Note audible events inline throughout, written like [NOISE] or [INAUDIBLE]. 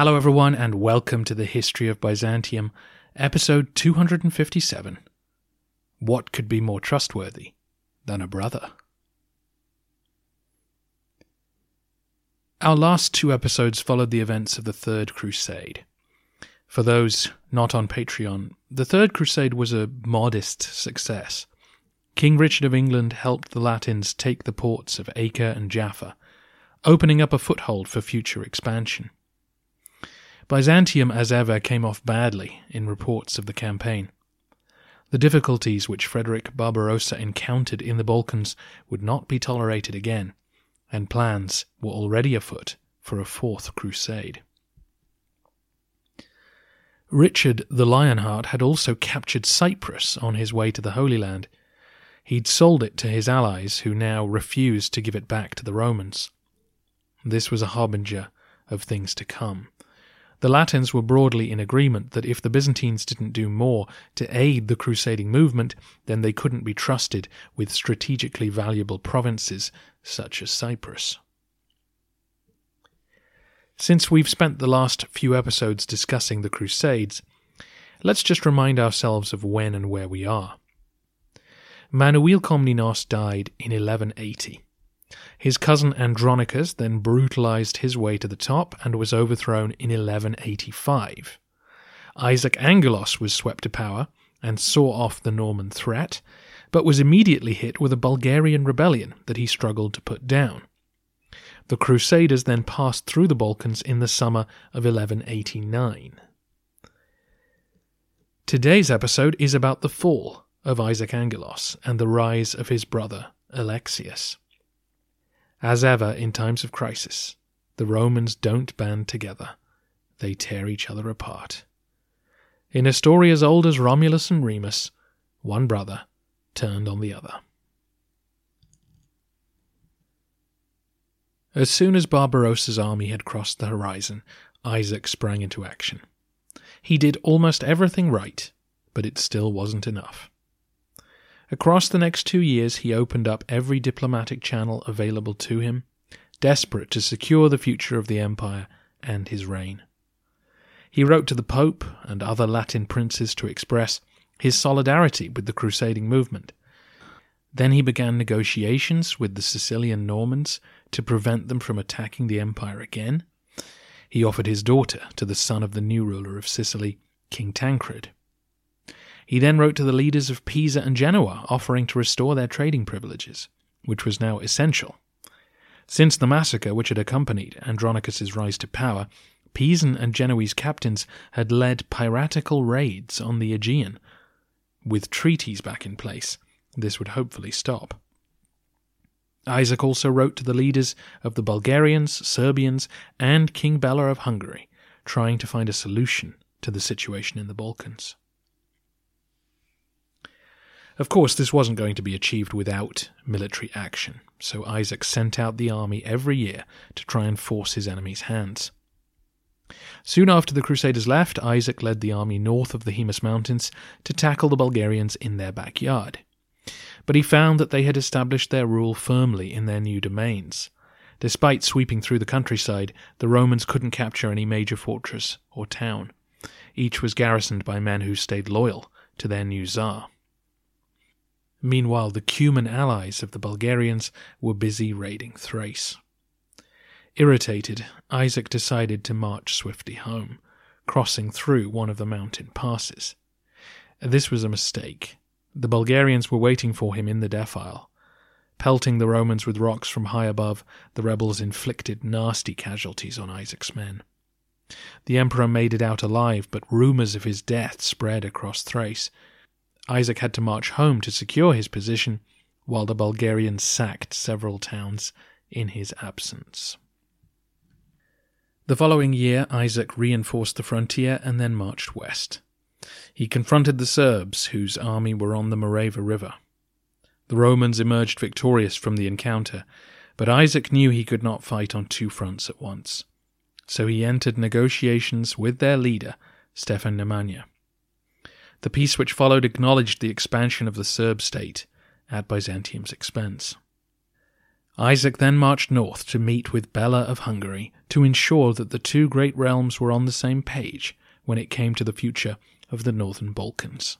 Hello, everyone, and welcome to the History of Byzantium, episode 257. What could be more trustworthy than a brother? Our last two episodes followed the events of the Third Crusade. For those not on Patreon, the Third Crusade was a modest success. King Richard of England helped the Latins take the ports of Acre and Jaffa, opening up a foothold for future expansion. Byzantium, as ever, came off badly in reports of the campaign. The difficulties which Frederick Barbarossa encountered in the Balkans would not be tolerated again, and plans were already afoot for a fourth crusade. Richard the Lionheart had also captured Cyprus on his way to the Holy Land. He'd sold it to his allies, who now refused to give it back to the Romans. This was a harbinger of things to come. The Latins were broadly in agreement that if the Byzantines didn't do more to aid the crusading movement, then they couldn't be trusted with strategically valuable provinces such as Cyprus. Since we've spent the last few episodes discussing the Crusades, let's just remind ourselves of when and where we are. Manuel Komnenos died in 1180. His cousin Andronicus then brutalized his way to the top and was overthrown in 1185. Isaac Angelos was swept to power and saw off the Norman threat, but was immediately hit with a Bulgarian rebellion that he struggled to put down. The Crusaders then passed through the Balkans in the summer of 1189. Today's episode is about the fall of Isaac Angelos and the rise of his brother Alexius. As ever in times of crisis, the Romans don't band together, they tear each other apart. In a story as old as Romulus and Remus, one brother turned on the other. As soon as Barbarossa's army had crossed the horizon, Isaac sprang into action. He did almost everything right, but it still wasn't enough. Across the next two years, he opened up every diplomatic channel available to him, desperate to secure the future of the empire and his reign. He wrote to the Pope and other Latin princes to express his solidarity with the crusading movement. Then he began negotiations with the Sicilian Normans to prevent them from attacking the empire again. He offered his daughter to the son of the new ruler of Sicily, King Tancred. He then wrote to the leaders of Pisa and Genoa, offering to restore their trading privileges, which was now essential. Since the massacre which had accompanied Andronicus's rise to power, Pisan and Genoese captains had led piratical raids on the Aegean. With treaties back in place, this would hopefully stop. Isaac also wrote to the leaders of the Bulgarians, Serbians, and King Bela of Hungary, trying to find a solution to the situation in the Balkans. Of course, this wasn't going to be achieved without military action, so Isaac sent out the army every year to try and force his enemies' hands. Soon after the Crusaders left, Isaac led the army north of the Haemus Mountains to tackle the Bulgarians in their backyard. But he found that they had established their rule firmly in their new domains. Despite sweeping through the countryside, the Romans couldn't capture any major fortress or town. Each was garrisoned by men who stayed loyal to their new Tsar. Meanwhile, the Cuman allies of the Bulgarians were busy raiding Thrace. Irritated, Isaac decided to march swiftly home, crossing through one of the mountain passes. This was a mistake. The Bulgarians were waiting for him in the defile. Pelting the Romans with rocks from high above, the rebels inflicted nasty casualties on Isaac's men. The emperor made it out alive, but rumors of his death spread across Thrace. Isaac had to march home to secure his position, while the Bulgarians sacked several towns in his absence. The following year, Isaac reinforced the frontier and then marched west. He confronted the Serbs, whose army were on the Morava River. The Romans emerged victorious from the encounter, but Isaac knew he could not fight on two fronts at once. So he entered negotiations with their leader, Stefan Nemanja. The peace which followed acknowledged the expansion of the Serb state at Byzantium's expense. Isaac then marched north to meet with Bela of Hungary to ensure that the two great realms were on the same page when it came to the future of the Northern Balkans.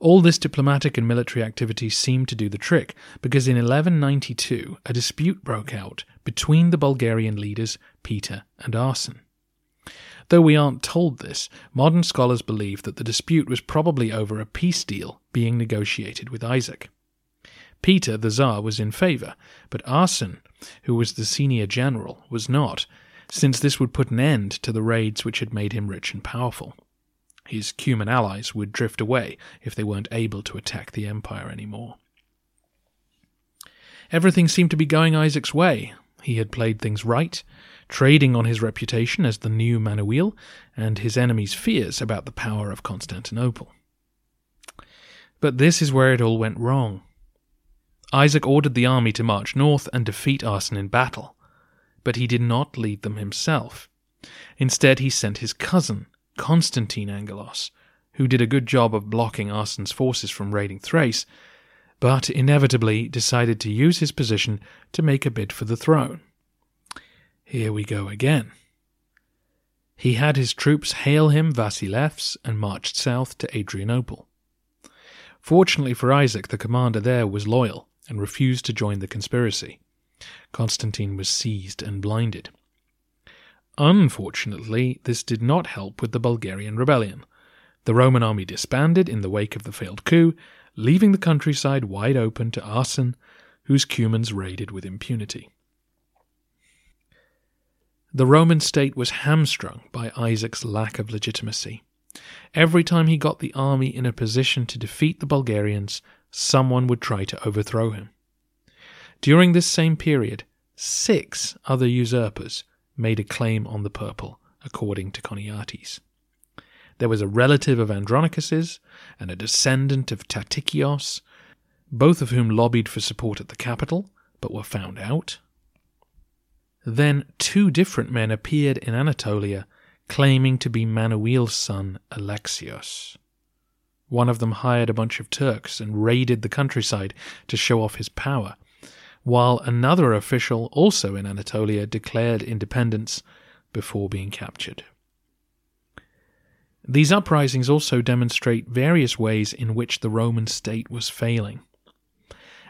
All this diplomatic and military activity seemed to do the trick, because in 1192 a dispute broke out between the Bulgarian leaders Peter and Asen. Though we aren't told this, modern scholars believe that the dispute was probably over a peace deal being negotiated with Isaac. Peter, the Tsar, was in favour, but Asen, who was the senior general, was not, since this would put an end to the raids which had made him rich and powerful. His Cuman allies would drift away if they weren't able to attack the empire anymore. Everything seemed to be going Isaac's way. He had played things right, trading on his reputation as the new Manuel and his enemies' fears about the power of Constantinople. But this is where it all went wrong. Isaac ordered the army to march north and defeat Asen in battle, but he did not lead them himself. Instead, he sent his cousin, Constantine Angelos, who did a good job of blocking Asen's forces from raiding Thrace, but inevitably decided to use his position to make a bid for the throne. Here we go again. He had his troops hail him Vasilevs and marched south to Adrianople. Fortunately for Isaac, the commander there was loyal and refused to join the conspiracy. Constantine was seized and blinded. Unfortunately, this did not help with the Bulgarian rebellion. The Roman army disbanded in the wake of the failed coup, leaving the countryside wide open to Asen, whose Cumans raided with impunity. The Roman state was hamstrung by Isaac's lack of legitimacy. Every time he got the army in a position to defeat the Bulgarians, someone would try to overthrow him. During this same period, six other usurpers made a claim on the purple, according to Choniates. There was a relative of Andronicus's and a descendant of Tatikios, both of whom lobbied for support at the capital, but were found out. Then two different men appeared in Anatolia claiming to be Manuel's son Alexios. One of them hired a bunch of Turks and raided the countryside to show off his power, while another official, also in Anatolia, declared independence before being captured. These uprisings also demonstrate various ways in which the Roman state was failing.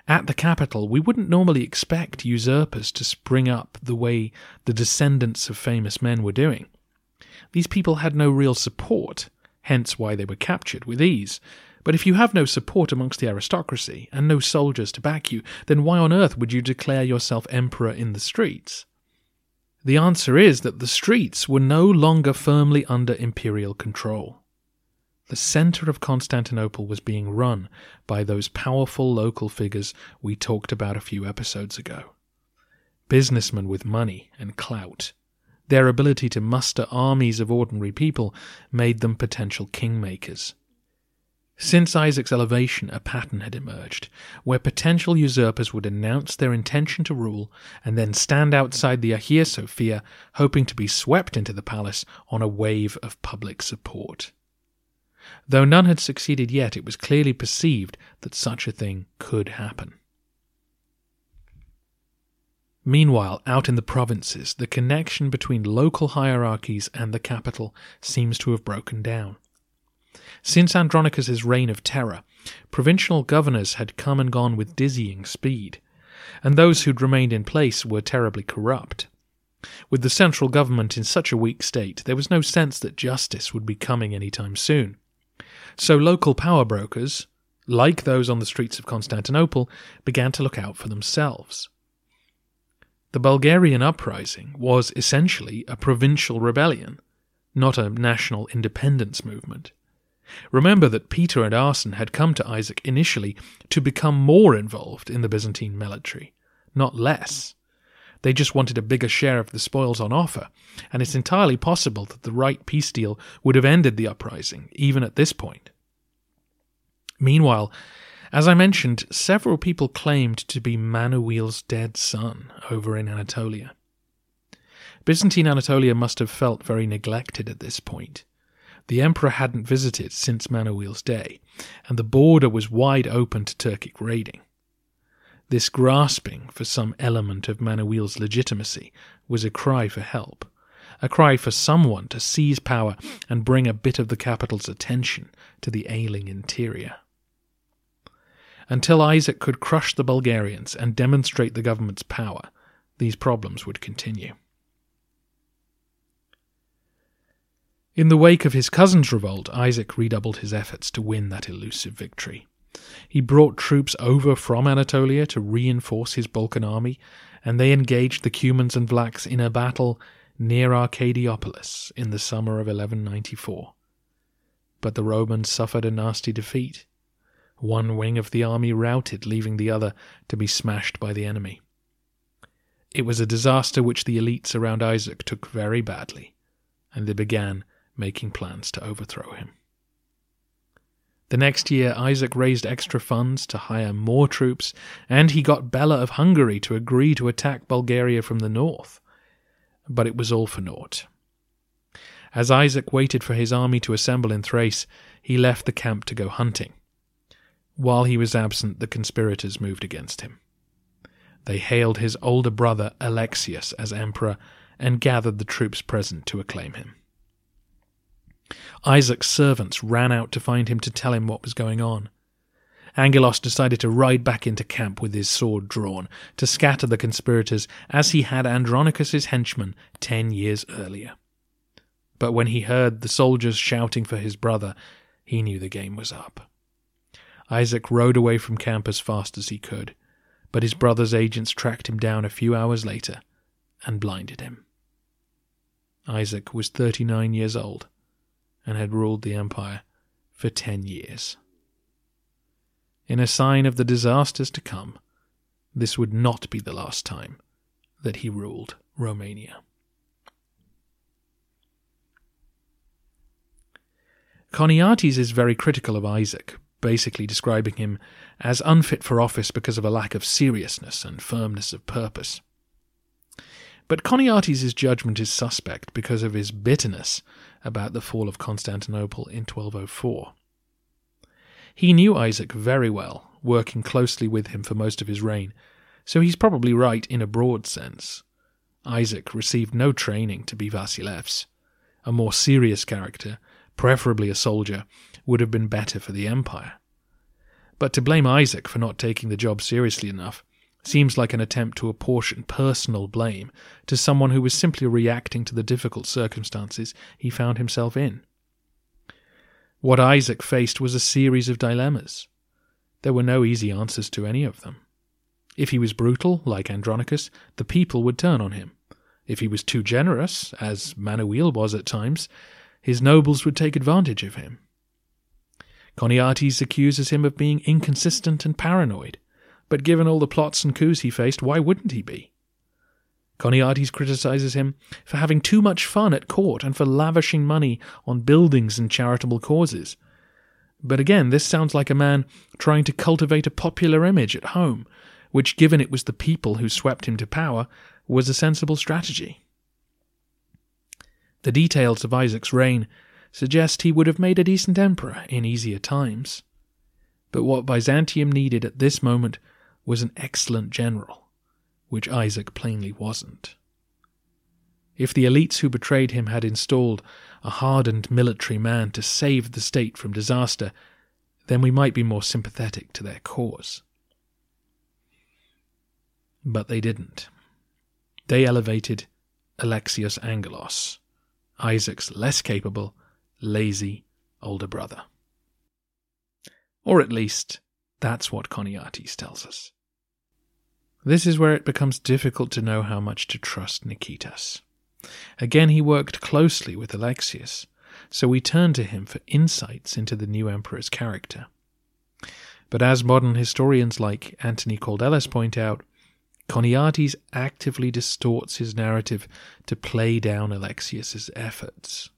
At the capital, we wouldn't normally expect usurpers to spring up the way the descendants of famous men were doing. These people had no real support, hence why they were captured with ease. But if you have no support amongst the aristocracy and no soldiers to back you, then why on earth would you declare yourself emperor in the streets? The answer is that the streets were no longer firmly under imperial control. The center of Constantinople was being run by those powerful local figures we talked about a few episodes ago. Businessmen with money and clout their ability to muster armies of ordinary people made them potential kingmakers. Since Isaac's elevation, a pattern had emerged, where potential usurpers would announce their intention to rule and then stand outside the Hagia Sophia, hoping to be swept into the palace on a wave of public support. Though none had succeeded yet, it was clearly perceived that such a thing could happen. Meanwhile, out in the provinces, the connection between local hierarchies and the capital seems to have broken down. Since Andronicus's reign of terror, provincial governors had come and gone with dizzying speed, and those who'd remained in place were terribly corrupt. With the central government in such a weak state, there was no sense that justice would be coming any time soon. So local power brokers, like those on the streets of Constantinople, began to look out for themselves. The Bulgarian uprising was essentially a provincial rebellion, not a national independence movement. Remember that Peter and Asen had come to Isaac initially to become more involved in the Byzantine military, not less. They just wanted a bigger share of the spoils on offer, and it's entirely possible that the right peace deal would have ended the uprising, even at this point. Meanwhile, as I mentioned, several people claimed to be Manuel's dead son over in Anatolia. Byzantine Anatolia must have felt very neglected at this point. The emperor hadn't visited since Manuel's day, and the border was wide open to Turkic raiding. This grasping for some element of Manuel's legitimacy was a cry for help, a cry for someone to seize power and bring a bit of the capital's attention to the ailing interior. Until Isaac could crush the Bulgarians and demonstrate the government's power, these problems would continue. In the wake of his cousin's revolt, Isaac redoubled his efforts to win that elusive victory. He brought troops over from Anatolia to reinforce his Balkan army, and they engaged the Cumans and Vlachs in a battle near Arcadiopolis in the summer of 1194. But the Romans suffered a nasty defeat. One wing of the army routed, leaving the other to be smashed by the enemy. It was a disaster which the elites around Isaac took very badly, and they began making plans to overthrow him. The next year, Isaac raised extra funds to hire more troops, and he got Bela of Hungary to agree to attack Bulgaria from the north. But it was all for naught. As Isaac waited for his army to assemble in Thrace, he left the camp to go hunting. While he was absent, the conspirators moved against him. They hailed his older brother Alexius as emperor and gathered the troops present to acclaim him. Isaac's servants ran out to find him to tell him what was going on. Angelos decided to ride back into camp with his sword drawn to scatter the conspirators as he had Andronicus's henchmen ten years earlier. But when he heard the soldiers shouting for his brother, he knew the game was up. Isaac rode away from camp as fast as he could, but his brother's agents tracked him down a few hours later and blinded him. Isaac was thirty nine years old and had ruled the empire for ten years. In a sign of the disasters to come, this would not be the last time that he ruled Romania. Choniates is very critical of Isaac, basically describing him as unfit for office because of a lack of seriousness and firmness of purpose. But Choniates' judgment is suspect because of his bitterness about the fall of Constantinople in 1204. He knew Isaac very well, working closely with him for most of his reign, so he's probably right in a broad sense. Isaac received no training to be Vasilevs. A more serious character, preferably a soldier, would have been better for the empire. But to blame Isaac for not taking the job seriously enough seems like an attempt to apportion personal blame to someone who was simply reacting to the difficult circumstances he found himself in. What Isaac faced was a series of dilemmas. There were no easy answers to any of them. If he was brutal, like Andronicus, the people would turn on him. If he was too generous, as Manuel was at times, his nobles would take advantage of him. Choniates accuses him of being inconsistent and paranoid, but given all the plots and coups he faced, why wouldn't he be? Choniates criticizes him for having too much fun at court and for lavishing money on buildings and charitable causes. But again, this sounds like a man trying to cultivate a popular image at home, which, given it was the people who swept him to power, was a sensible strategy. The details of Isaac's reign suggest he would have made a decent emperor in easier times. But what Byzantium needed at this moment was an excellent general, which Isaac plainly wasn't. If the elites who betrayed him had installed a hardened military man to save the state from disaster, then we might be more sympathetic to their cause. But they didn't. They elevated Alexius Angelos, Isaac's less capable, lazy older brother. Or at least, that's what Choniates tells us. This is where it becomes difficult to know how much to trust Nikitas. Again, he worked closely with Alexius, so we turn to him for insights into the new emperor's character. But as modern historians like Anthony Kaldellis point out, Choniates actively distorts his narrative to play down Alexius's efforts,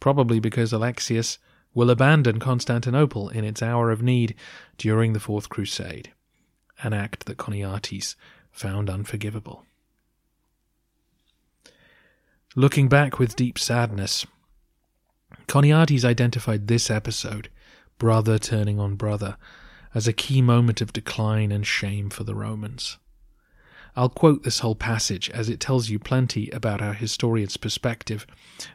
probably because Alexius will abandon Constantinople in its hour of need during the Fourth Crusade, an act that Choniates found unforgivable. Looking back with deep sadness, Choniates identified this episode, brother turning on brother, as a key moment of decline and shame for the Romans. I'll quote this whole passage as it tells you plenty about our historian's perspective,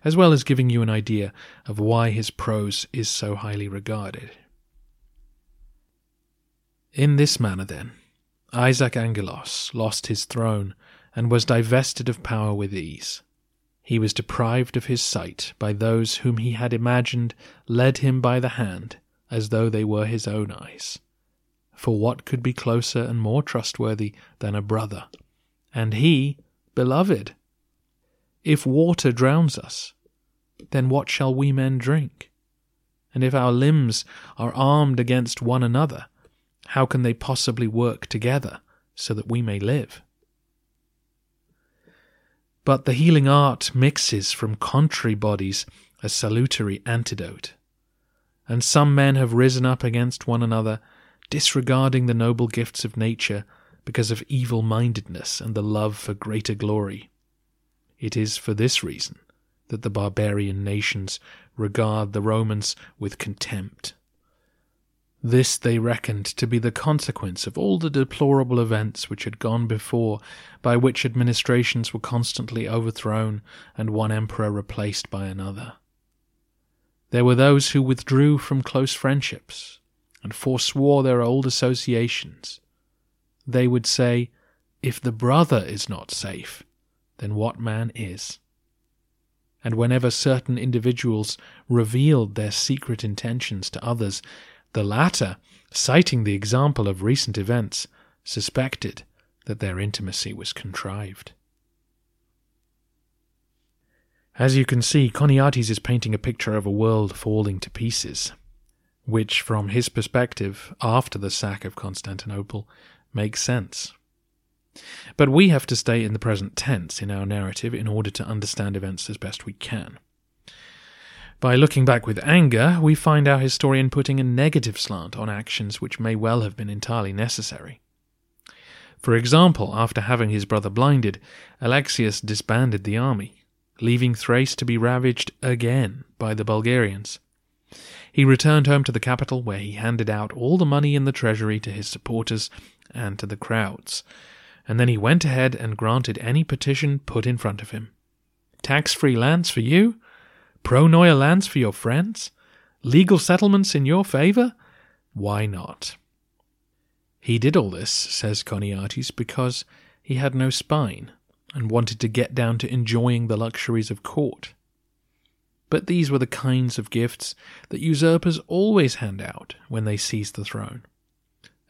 as well as giving you an idea of why his prose is so highly regarded. In this manner, then, Isaac Angelos lost his throne and was divested of power with ease. He was deprived of his sight by those whom he had imagined led him by the hand as though they were his own eyes for what could be closer and more trustworthy than a brother? And he, beloved. If water drowns us, then what shall we men drink? And if our limbs are armed against one another, how can they possibly work together so that we may live? But the healing art mixes from contrary bodies a salutary antidote. And some men have risen up against one another disregarding the noble gifts of nature because of evil mindedness and the love for greater glory. It is for this reason that the barbarian nations regard the Romans with contempt. This they reckoned to be the consequence of all the deplorable events which had gone before, by which administrations were constantly overthrown and one emperor replaced by another. There were those who withdrew from close friendships, and forswore their old associations, they would say, If the brother is not safe, then what man is? And whenever certain individuals revealed their secret intentions to others, the latter, citing the example of recent events, suspected that their intimacy was contrived. As you can see, Choniates is painting a picture of a world falling to pieces which, from his perspective, after the sack of Constantinople, makes sense. But we have to stay in the present tense in our narrative in order to understand events as best we can. By looking back with anger, we find our historian putting a negative slant on actions which may well have been entirely necessary. For example, after having his brother blinded, Alexius disbanded the army, leaving Thrace to be ravaged again by the Bulgarians. He returned home to the capital, where he handed out all the money in the treasury to his supporters and to the crowds. And then he went ahead and granted any petition put in front of him. Tax free lands for you? Pronoia lands for your friends? Legal settlements in your favor? Why not? He did all this, says Choniates, because he had no spine and wanted to get down to enjoying the luxuries of court. But these were the kinds of gifts that usurpers always hand out when they seize the throne,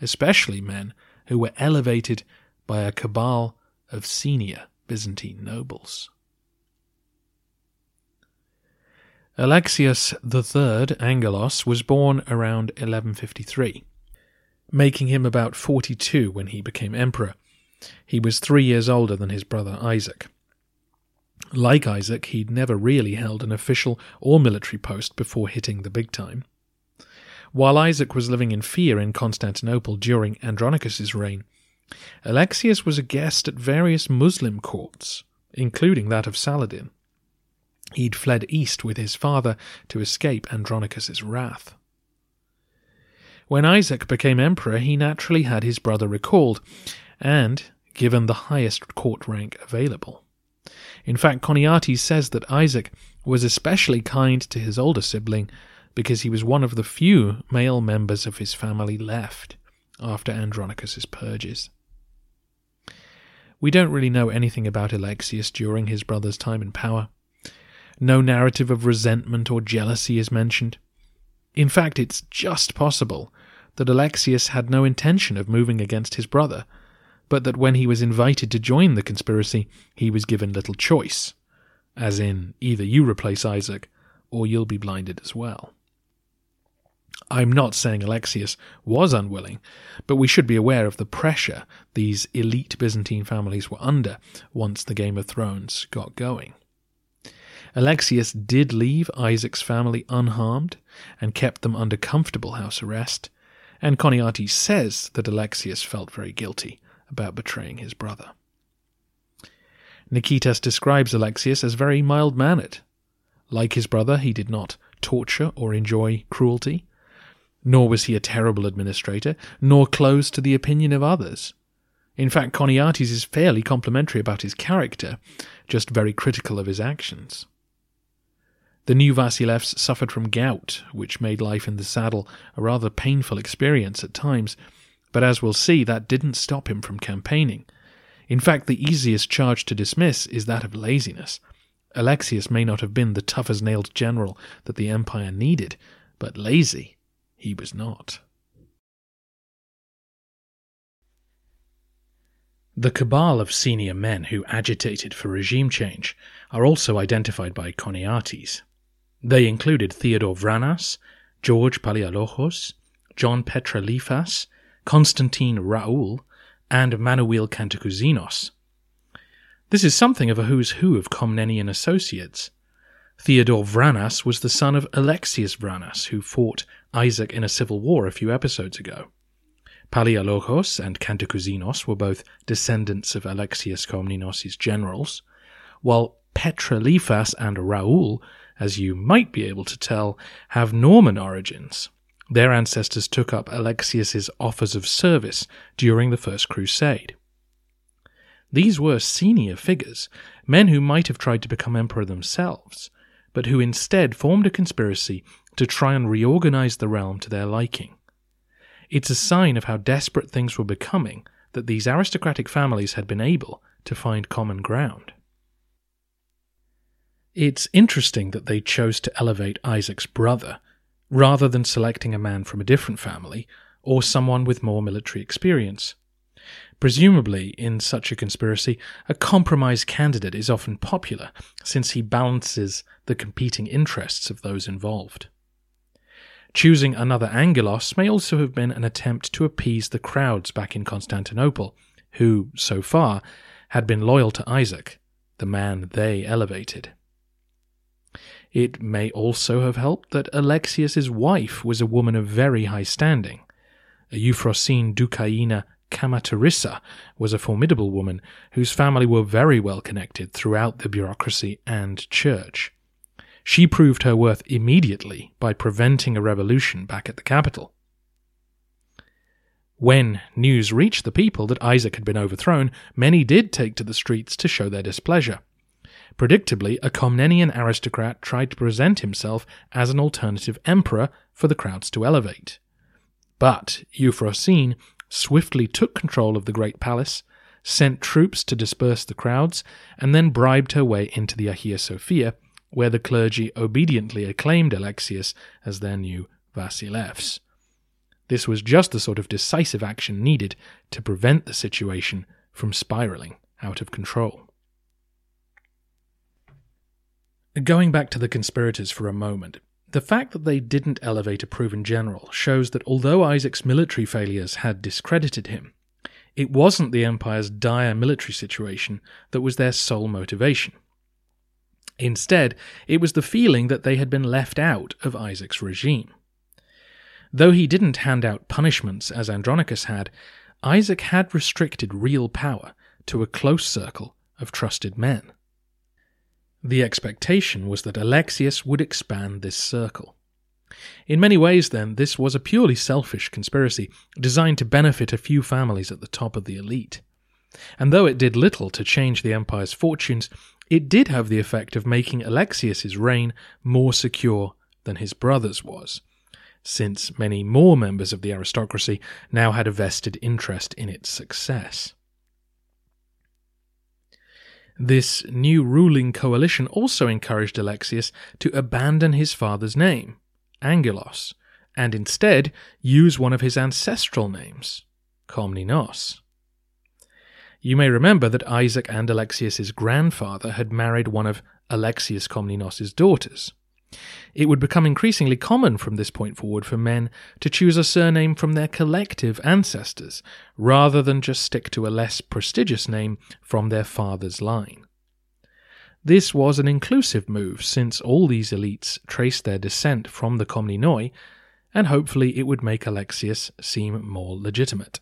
especially men who were elevated by a cabal of senior Byzantine nobles. Alexius III Angelos was born around 1153, making him about 42 when he became emperor. He was three years older than his brother Isaac. Like Isaac, he'd never really held an official or military post before hitting the big time. While Isaac was living in fear in Constantinople during Andronicus's reign, Alexius was a guest at various Muslim courts, including that of Saladin. He'd fled east with his father to escape Andronicus's wrath. When Isaac became emperor, he naturally had his brother recalled and given the highest court rank available. In fact, Choniates says that Isaac was especially kind to his older sibling because he was one of the few male members of his family left after Andronicus's purges. We don't really know anything about Alexius during his brother's time in power. No narrative of resentment or jealousy is mentioned. In fact, it's just possible that Alexius had no intention of moving against his brother, but that when he was invited to join the conspiracy, he was given little choice, as in, either you replace Isaac, or you'll be blinded as well. I'm not saying Alexius was unwilling, but we should be aware of the pressure these elite Byzantine families were under once the Game of Thrones got going. Alexius did leave Isaac's family unharmed and kept them under comfortable house arrest, and Choniates says that Alexius felt very guilty about betraying his brother. Nikitas describes Alexius as very mild mannered. Like his brother, he did not torture or enjoy cruelty. Nor was he a terrible administrator, nor closed to the opinion of others. In fact, Choniates is fairly complimentary about his character, just very critical of his actions. The new Vasilevs suffered from gout, which made life in the saddle a rather painful experience at times, but as we'll see, that didn't stop him from campaigning. In fact, the easiest charge to dismiss is that of laziness. Alexius may not have been the tough as nailed general that the empire needed, but lazy he was not. The cabal of senior men who agitated for regime change are also identified by Choniates. They included Theodore Vranas, George Palaiologos, John Petraliphas, Constantine Raoul, and Manuel Cantacuzenios. This is something of a who's who of Komnenian associates. Theodore Vranas was the son of Alexius Vranas, who fought Isaac in a civil war a few episodes ago. Palaiologos and Cantacuzenios were both descendants of Alexius Komnenos' generals, while Petraliphas and Raoul, as you might be able to tell, have Norman origins. Their ancestors took up Alexius's offers of service during the First Crusade. These were senior figures, men who might have tried to become emperor themselves, but who instead formed a conspiracy to try and reorganize the realm to their liking. It's a sign of how desperate things were becoming that these aristocratic families had been able to find common ground. It's interesting that they chose to elevate Isaac's brother rather than selecting a man from a different family or someone with more military experience. Presumably, in such a conspiracy, a compromise candidate is often popular since he balances the competing interests of those involved. Choosing another Angelos may also have been an attempt to appease the crowds back in Constantinople, who, so far, had been loyal to Isaac, the man they elevated. It may also have helped that Alexius's wife was a woman of very high standing. Euphrosyne Doukaina Kamatarissa was a formidable woman whose family were very well connected throughout the bureaucracy and church. She proved her worth immediately by preventing a revolution back at the capital. When news reached the people that Isaac had been overthrown, many did take to the streets to show their displeasure. Predictably, a Komnenian aristocrat tried to present himself as an alternative emperor for the crowds to elevate. But Euphrosyne swiftly took control of the great palace, sent troops to disperse the crowds, and then bribed her way into the Hagia Sophia, where the clergy obediently acclaimed Alexius as their new Vasilevs. This was just the sort of decisive action needed to prevent the situation from spiraling out of control. Going back to the conspirators for a moment, the fact that they didn't elevate a proven general shows that although Isaac's military failures had discredited him, it wasn't the Empire's dire military situation that was their sole motivation. Instead, it was the feeling that they had been left out of Isaac's regime. Though he didn't hand out punishments as Andronicus had, Isaac had restricted real power to a close circle of trusted men. The expectation was that Alexius would expand this circle. In many ways, then, this was a purely selfish conspiracy designed to benefit a few families at the top of the elite. And though it did little to change the empire's fortunes, it did have the effect of making Alexius's reign more secure than his brother's was, since many more members of the aristocracy now had a vested interest in its success. This new ruling coalition also encouraged Alexius to abandon his father's name, Angelos, and instead use one of his ancestral names, Komnenos. You may remember that Isaac and Alexius's grandfather had married one of Alexius Komnenos' daughters. It would become increasingly common from this point forward for men to choose a surname from their collective ancestors, rather than just stick to a less prestigious name from their father's line. This was an inclusive move, since all these elites traced their descent from the Komnenoi, and hopefully it would make Alexius seem more legitimate.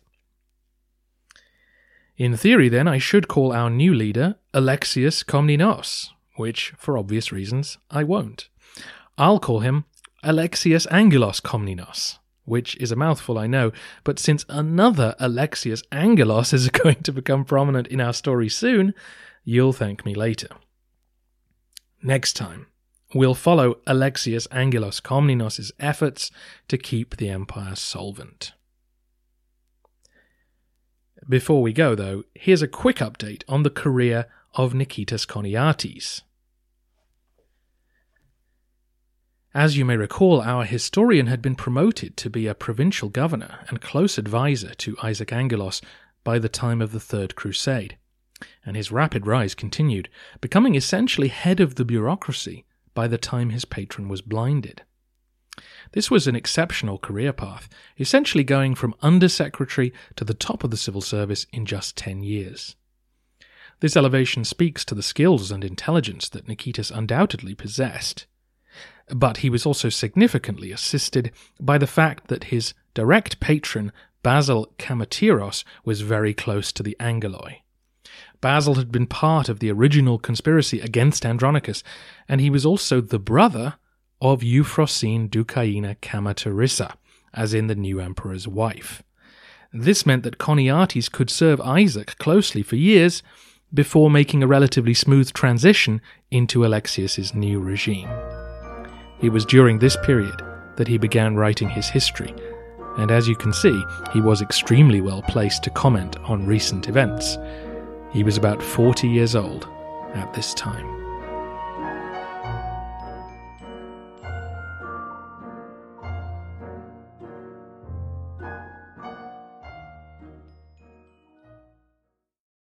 In theory, then, I should call our new leader Alexius Komnenos, which, for obvious reasons, I won't. I'll call him Alexius Angelos Komnenos, which is a mouthful, I know, but since another Alexius Angelos is [LAUGHS] going to become prominent in our story soon, you'll thank me later. Next time, we'll follow Alexius Angelos Komnenos' efforts to keep the empire solvent. Before we go, though, here's a quick update on the career of Nikitas Choniates. As you may recall, our historian had been promoted to be a provincial governor and close adviser to Isaac Angelos by the time of the Third Crusade, and his rapid rise continued, becoming essentially head of the bureaucracy by the time his patron was blinded. This was an exceptional career path, essentially going from undersecretary to the top of the civil service in just 10 years. This elevation speaks to the skills and intelligence that Nikitas undoubtedly possessed. But he was also significantly assisted by the fact that his direct patron, Basil Kamateros, was very close to the Angeloi. Basil had been part of the original conspiracy against Andronicus, and he was also the brother of Euphrosyne Doukaina Kamaterissa, as in the new emperor's wife. This meant that Choniates could serve Isaac closely for years before making a relatively smooth transition into Alexius's new regime. It was during this period that he began writing his history, and as you can see, he was extremely well placed to comment on recent events. He was about 40 years old at this time.